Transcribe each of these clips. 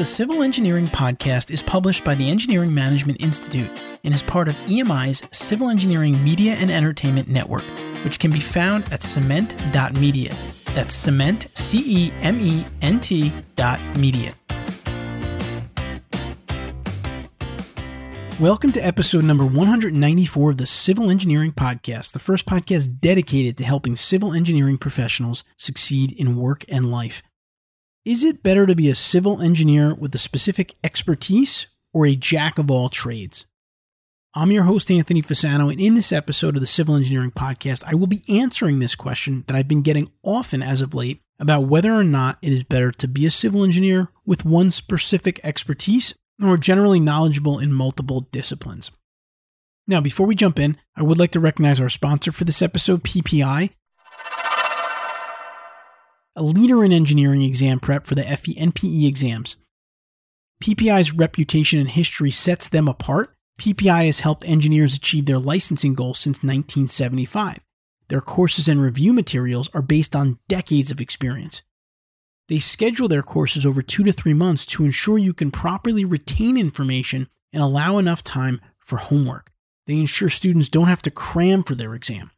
The Civil Engineering Podcast is published by the Engineering Management Institute and is part of EMI's Civil Engineering Media and Entertainment Network, which can be found at cement.media. That's cement, C E M E N T dot media. Welcome to episode number 194 of the Civil Engineering Podcast, the first podcast dedicated to helping civil engineering professionals succeed in work and life. Is it better to be a civil engineer with a specific expertise or a jack of all trades? I'm your host, Anthony Fasano, and in this episode of the Civil Engineering Podcast, I will be answering this question that I've been getting often as of late about whether or not it is better to be a civil engineer with one specific expertise or generally knowledgeable in multiple disciplines. Now, before we jump in, I would like to recognize our sponsor for this episode, PPI a leader in engineering exam prep for the FE and PE exams. PPI's reputation and history sets them apart. PPI has helped engineers achieve their licensing goals since 1975. Their courses and review materials are based on decades of experience. They schedule their courses over two to three months to ensure you can properly retain information and allow enough time for homework. They ensure students don't have to cram for their exam.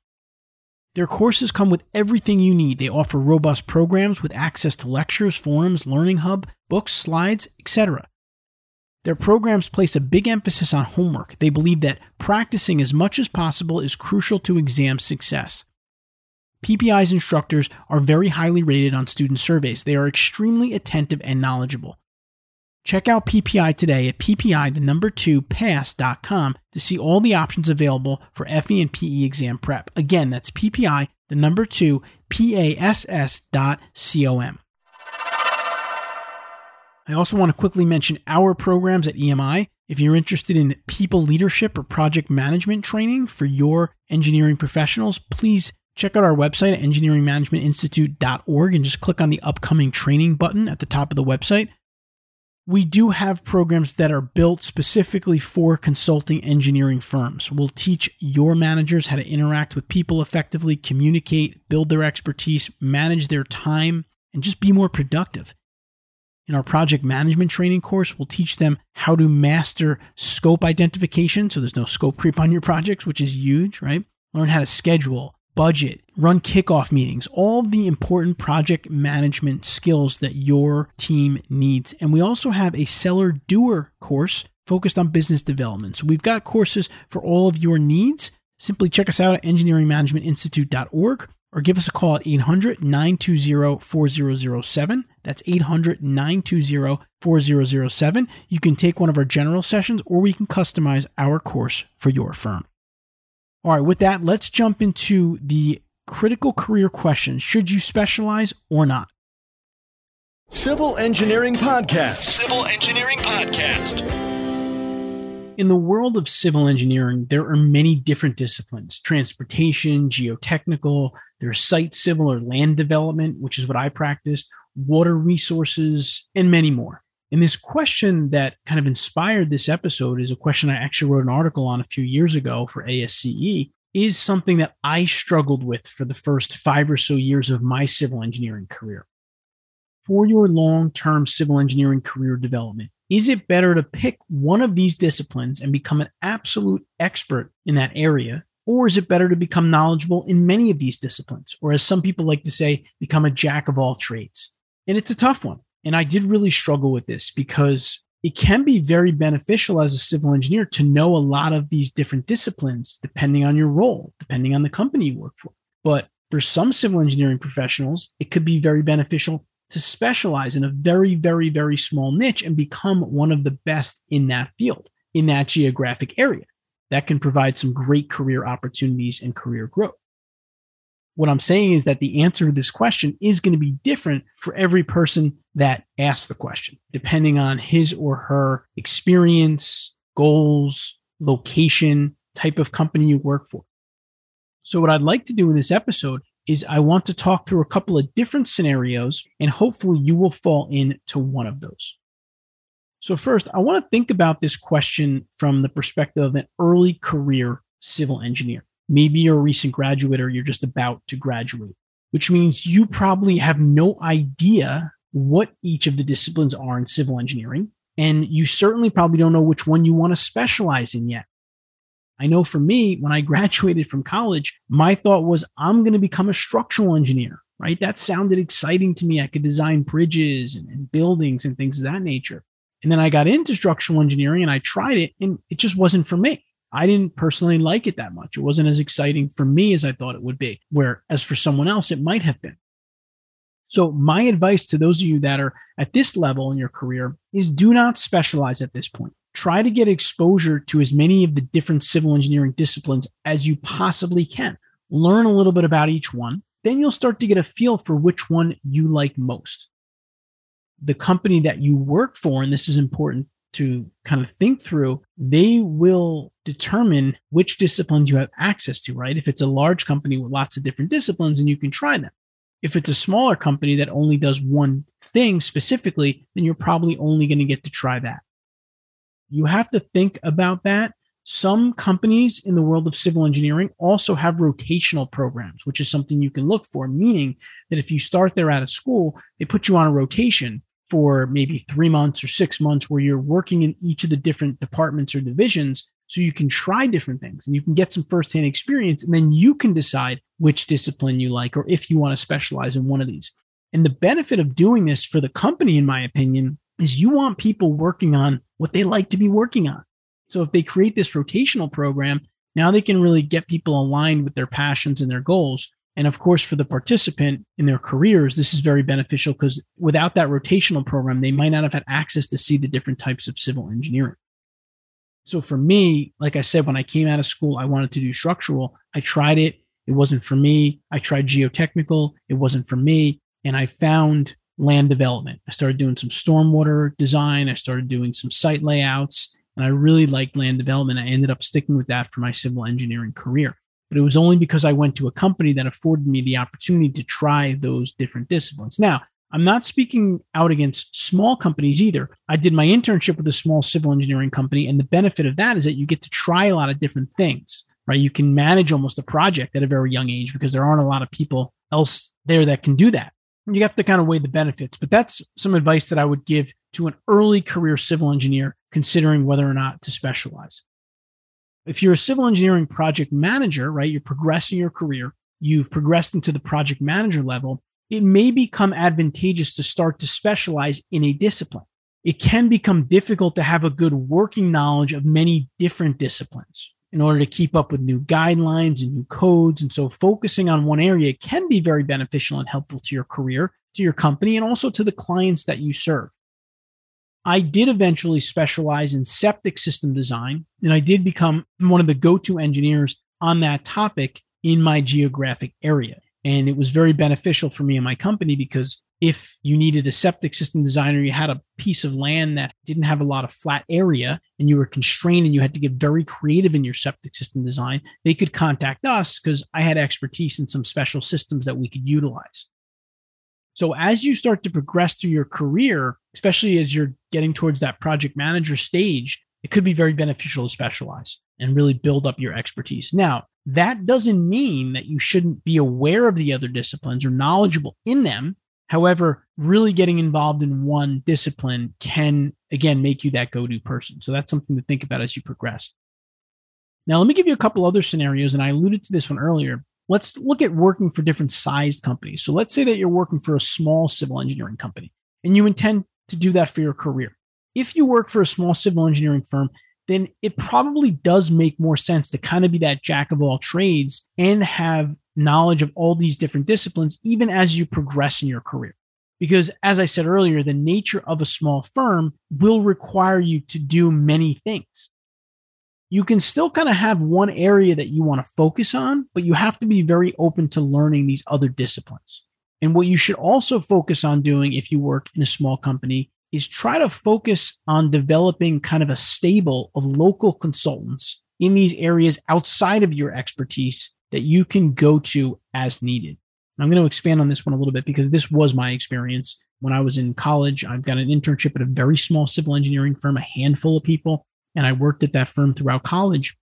Their courses come with everything you need. They offer robust programs with access to lectures, forums, learning hub, books, slides, etc. Their programs place a big emphasis on homework. They believe that practicing as much as possible is crucial to exam success. PPI's instructors are very highly rated on student surveys. They are extremely attentive and knowledgeable. Check out PPI today at ppi the number 2 pass.com to see all the options available for FE and PE exam prep. Again, that's ppi the number 2 pass.com. I also want to quickly mention our programs at EMI. If you're interested in people leadership or project management training for your engineering professionals, please check out our website at engineeringmanagementinstitute.org and just click on the upcoming training button at the top of the website we do have programs that are built specifically for consulting engineering firms. We'll teach your managers how to interact with people effectively, communicate, build their expertise, manage their time, and just be more productive. In our project management training course, we'll teach them how to master scope identification so there's no scope creep on your projects, which is huge, right? Learn how to schedule, budget, run kickoff meetings, all the important project management skills that your team needs. And we also have a seller doer course focused on business development. So we've got courses for all of your needs. Simply check us out at engineeringmanagementinstitute.org or give us a call at 800 920 4007. That's 800 920 4007. You can take one of our general sessions or we can customize our course for your firm. All right, with that, let's jump into the critical career question Should you specialize or not? Civil Engineering Podcast. Civil Engineering Podcast. In the world of civil engineering, there are many different disciplines transportation, geotechnical, there's site civil or land development, which is what I practiced, water resources, and many more. And this question that kind of inspired this episode is a question I actually wrote an article on a few years ago for ASCE, is something that I struggled with for the first five or so years of my civil engineering career. For your long term civil engineering career development, is it better to pick one of these disciplines and become an absolute expert in that area? Or is it better to become knowledgeable in many of these disciplines? Or as some people like to say, become a jack of all trades? And it's a tough one and I did really struggle with this because it can be very beneficial as a civil engineer to know a lot of these different disciplines, depending on your role, depending on the company you work for. But for some civil engineering professionals, it could be very beneficial to specialize in a very, very, very small niche and become one of the best in that field, in that geographic area. That can provide some great career opportunities and career growth. What I'm saying is that the answer to this question is going to be different for every person that asks the question, depending on his or her experience, goals, location, type of company you work for. So, what I'd like to do in this episode is I want to talk through a couple of different scenarios, and hopefully you will fall into one of those. So, first, I want to think about this question from the perspective of an early career civil engineer. Maybe you're a recent graduate or you're just about to graduate, which means you probably have no idea what each of the disciplines are in civil engineering. And you certainly probably don't know which one you want to specialize in yet. I know for me, when I graduated from college, my thought was I'm going to become a structural engineer, right? That sounded exciting to me. I could design bridges and, buildings and things of that nature. And then I got into structural engineering and I tried it and it just wasn't for me. I didn't personally like it that much. It wasn't as exciting for me as I thought it would be, where as for someone else, it might have been. So, my advice to those of you that are at this level in your career is do not specialize at this point. Try to get exposure to as many of the different civil engineering disciplines as you possibly can. Learn a little bit about each one. Then you'll start to get a feel for which one you like most. The company that you work for, and this is important to kind of think through, they will determine which disciplines you have access to, right? If it's a large company with lots of different disciplines and you can try them. If it's a smaller company that only does one thing specifically, then you're probably only going to get to try that. You have to think about that. Some companies in the world of civil engineering also have rotational programs, which is something you can look for, meaning that if you start there out of school, they put you on a rotation for maybe three months or six months where you're working in each of the different departments or divisions so you can try different things and you can get some firsthand experience and then you can decide which discipline you like or if you want to specialize in one of these. And the benefit of doing this for the company in my opinion is you want people working on what they like to be working on. So if they create this rotational program now they can really get people aligned with their passions and their goals. And of course, for the participant in their careers, this is very beneficial because without that rotational program, they might not have had access to see the different types of civil engineering. So for me, like I said, when I came out of school, I wanted to do structural. I tried it. It wasn't for me. I tried geotechnical. It wasn't for me. And I found land development. I started doing some stormwater design. I started doing some site layouts. And I really liked land development. I ended up sticking with that for my civil engineering career but it was only because I went to a company that afforded me the opportunity to try those different disciplines. Now, I'm not speaking out against small companies either. I did my internship with a small civil engineering company, and the benefit of that is that you get to try a lot of different things, right? You can manage almost a project at a very young age because there aren't a lot of people else there that can do that. You have to kind of weigh the benefits, but that's some advice that I would give to an early career civil engineer considering whether or not to specialize. If you're a civil engineering project manager, right, you're progressing your career, you've progressed into the project manager level, it may become advantageous to start to specialize in a discipline. It can become difficult to have a good working knowledge of many different disciplines in order to keep up with new guidelines and new codes. And so focusing on one area can be very beneficial and helpful to your career, to your company, and also to the clients that you serve. I did eventually specialize in septic system design, and I did become one of the go to engineers on that topic in my geographic area. And it was very beneficial for me and my company because if you needed a septic system designer, you had a piece of land that didn't have a lot of flat area and you were constrained and you had to get very creative in your septic system design, they could contact us because I had expertise in some special systems that we could utilize. So as you start to progress through your career, especially as you're getting towards that project manager stage, it could be very beneficial to specialize and really build up your expertise. Now, that doesn't mean that you shouldn't be aware of the other disciplines or knowledgeable in them. However, really getting involved in one discipline can, again, make you that go to person. So that's something to think about as you progress. Now, let me give you a couple other scenarios, and I alluded to this one earlier let's look at working for different sized companies. So let's say that you're working for a small civil engineering company and you intend to do that for your career. If you work for a small civil engineering firm, then it probably does make more sense to kind of be that jack of all trades and have knowledge of all these different disciplines, even as you progress in your career. Because as I said earlier, the nature of a small firm will require you to do many things you can still kind of have one area that you want to focus on, but you have to be very open to learning these other disciplines. And what you should also focus on doing if you work in a small company is try to focus on developing kind of a stable of local consultants in these areas outside of your expertise that you can go to as needed. I'm going to expand on this one a little bit because this was my experience when I was in college. I've got an internship at a very small civil engineering firm, a handful of people and I worked at that firm throughout college.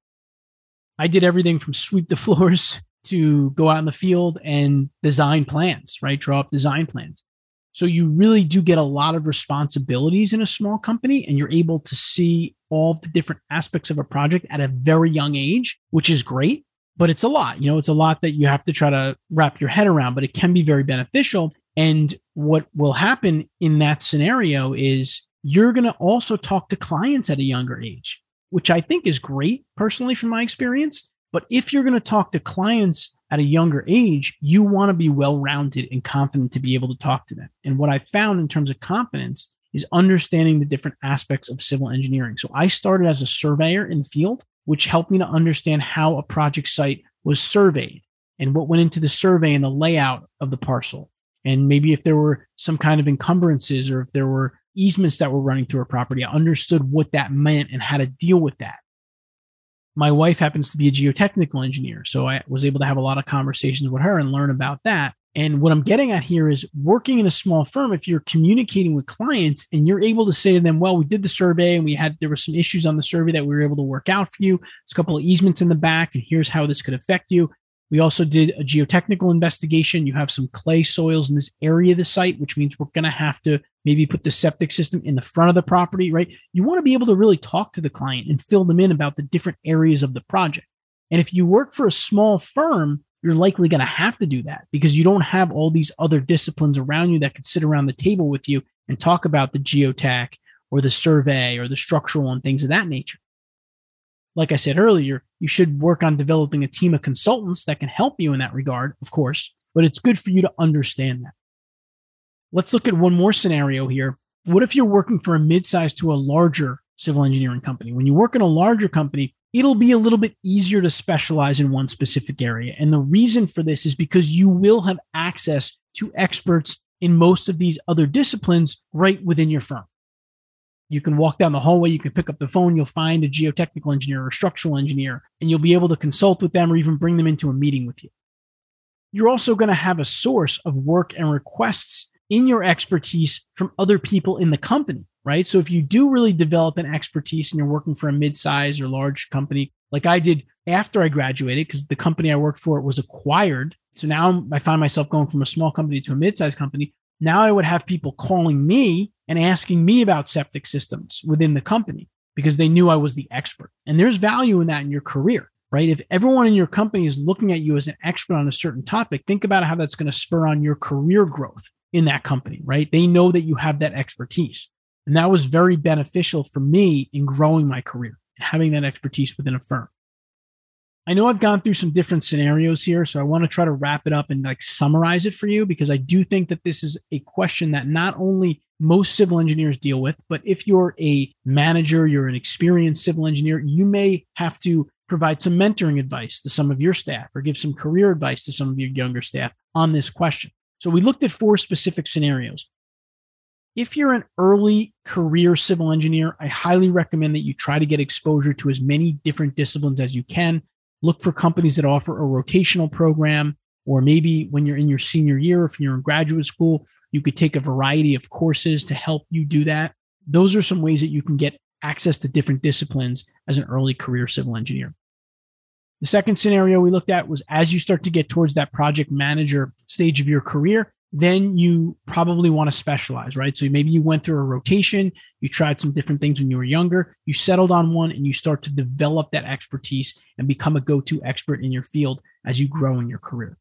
I did everything from sweep the floors to go out in the field and design plans, right? Draw up design plans. So you really do get a lot of responsibilities in a small company and you're able to see all the different aspects of a project at a very young age, which is great, but it's a lot. You know, it's a lot that you have to try to wrap your head around, but it can be very beneficial. And what will happen in that scenario is you're going to also talk to clients at a younger age, which I think is great personally from my experience. But if you're going to talk to clients at a younger age, you want to be well rounded and confident to be able to talk to them. And what I found in terms of confidence is understanding the different aspects of civil engineering. So I started as a surveyor in the field, which helped me to understand how a project site was surveyed and what went into the survey and the layout of the parcel. And maybe if there were some kind of encumbrances or if there were easements that were running through a property, I understood what that meant and how to deal with that my wife happens to be a geotechnical engineer. So I was able to have a lot of conversations with her and learn about that. And what I'm getting at here is working in a small firm, if you're communicating with clients and you're able to say to them, well, we did the survey and we had, there were some issues on the survey that we were able to work out for you. It's a couple of easements in the back, and here's how this could affect you. We also did a geotechnical investigation. You have some clay soils in this area of the site, which means we're going to have to maybe put the septic system in the front of the property, right? You want to be able to really talk to the client and fill them in about the different areas of the project. And if you work for a small firm, you're likely going to have to do that because you don't have all these other disciplines around you that could sit around the table with you and talk about the geotech or the survey or the structural and things of that nature like I said earlier, you should work on developing a team of consultants that can help you in that regard, of course, but it's good for you to understand that. Let's look at one more scenario here. What if you're working for a mid-sized to a larger civil engineering company? When you work in a larger company, it'll be a little bit easier to specialize in one specific area. And the reason for this is because you will have access to experts in most of these other disciplines right within your firm. You can walk down the hallway, you can pick up the phone, you'll find a geotechnical engineer or structural engineer, and you'll be able to consult with them or even bring them into a meeting with you. You're also going to have a source of work and requests in your expertise from other people in the company, right? So if you do really develop an expertise and you're working for a mid-size or large company, like I did after I graduated, because the company I worked for was acquired. So now I find myself going from a small company to a mid-sized company. Now I would have people calling me and asking me about septic systems within the company because they knew I was the expert. And there's value in that in your career, right? If everyone in your company is looking at you as an expert on a certain topic, think about how that's going to spur on your career growth in that company, right? They know that you have that expertise. And that was very beneficial for me in growing my career and having that expertise within a firm. I know I've gone through some different scenarios here, so I want to try to wrap it up and like summarize it for you because I do think that this is a question that not only most civil engineers deal with, but if you're a manager, you're an experienced civil engineer, you may have to provide some mentoring advice to some of your staff or give some career advice to some of your younger staff on this question. So we looked at four specific scenarios. If you're an early career civil engineer, I highly recommend that you try to get exposure to as many different disciplines as you can look for companies that offer a rotational program, or maybe when you're in your senior year, if you're in graduate school, you could take a variety of courses to help you do that. Those are some ways that you can get access to different disciplines as an early career civil engineer. The second scenario we looked at was as you start to get towards that project manager stage of your career, then you probably want to specialize, right? So maybe you went through a rotation, you tried some different things when you were younger, you settled on one, and you start to develop that expertise and become a go to expert in your field as you grow in your career.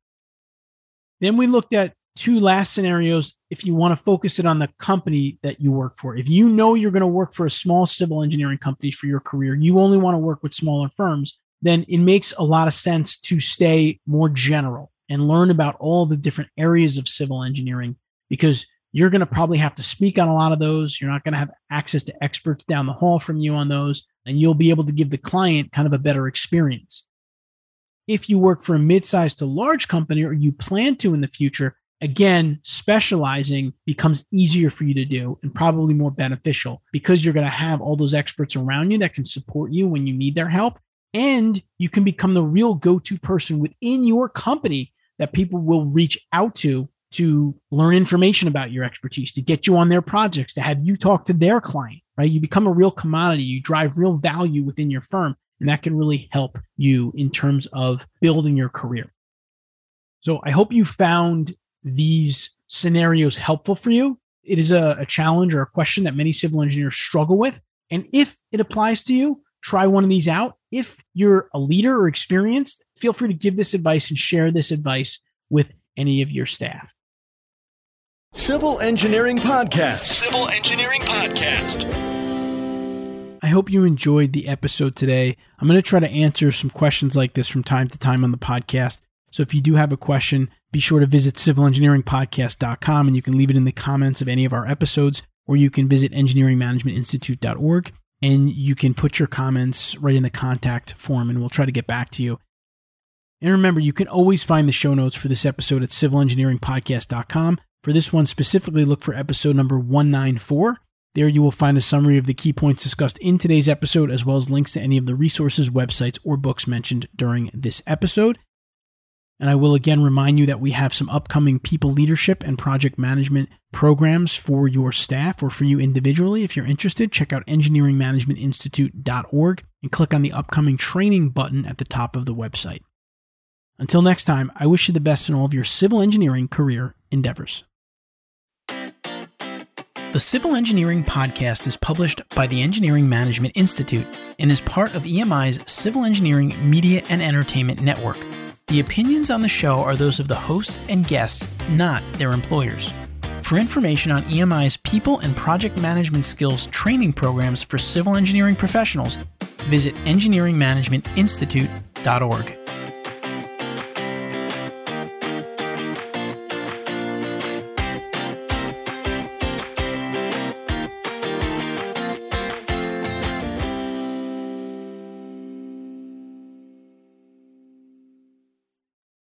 Then we looked at two last scenarios if you want to focus it on the company that you work for. If you know you're going to work for a small civil engineering company for your career, you only want to work with smaller firms, then it makes a lot of sense to stay more general and learn about all the different areas of civil engineering because you're going to probably have to speak on a lot of those. You're not going to have access to experts down the hall from you on those, and you'll be able to give the client kind of a better experience. If you work for a mid-sized to large company or you plan to in the future, again, specializing becomes easier for you to do and probably more beneficial because you're going to have all those experts around you that can support you when you need their help. And you can become the real go to person within your company that people will reach out to to learn information about your expertise, to get you on their projects, to have you talk to their client, right? You become a real commodity, you drive real value within your firm, and that can really help you in terms of building your career. So I hope you found these scenarios helpful for you. It is a, a challenge or a question that many civil engineers struggle with. And if it applies to you, try one of these out. If you're a leader or experienced, feel free to give this advice and share this advice with any of your staff. Civil Engineering Podcast. Civil Engineering Podcast. I hope you enjoyed the episode today. I'm going to try to answer some questions like this from time to time on the podcast. So if you do have a question, be sure to visit civilengineeringpodcast.com and you can leave it in the comments of any of our episodes, or you can visit engineeringmanagementinstitute.org and you can put your comments right in the contact form and we'll try to get back to you. And remember, you can always find the show notes for this episode at civilengineeringpodcast.com. For this one specifically, look for episode number 194. There you will find a summary of the key points discussed in today's episode, as well as links to any of the resources, websites, or books mentioned during this episode. And I will again remind you that we have some upcoming people leadership and project management programs for your staff or for you individually. If you're interested, check out engineeringmanagementinstitute.org and click on the upcoming training button at the top of the website. Until next time, I wish you the best in all of your civil engineering career endeavors. The Civil Engineering Podcast is published by the Engineering Management Institute and is part of EMI's Civil Engineering Media and Entertainment Network. The opinions on the show are those of the hosts and guests, not their employers. For information on EMI's people and project management skills training programs for civil engineering professionals, visit engineeringmanagementinstitute.org.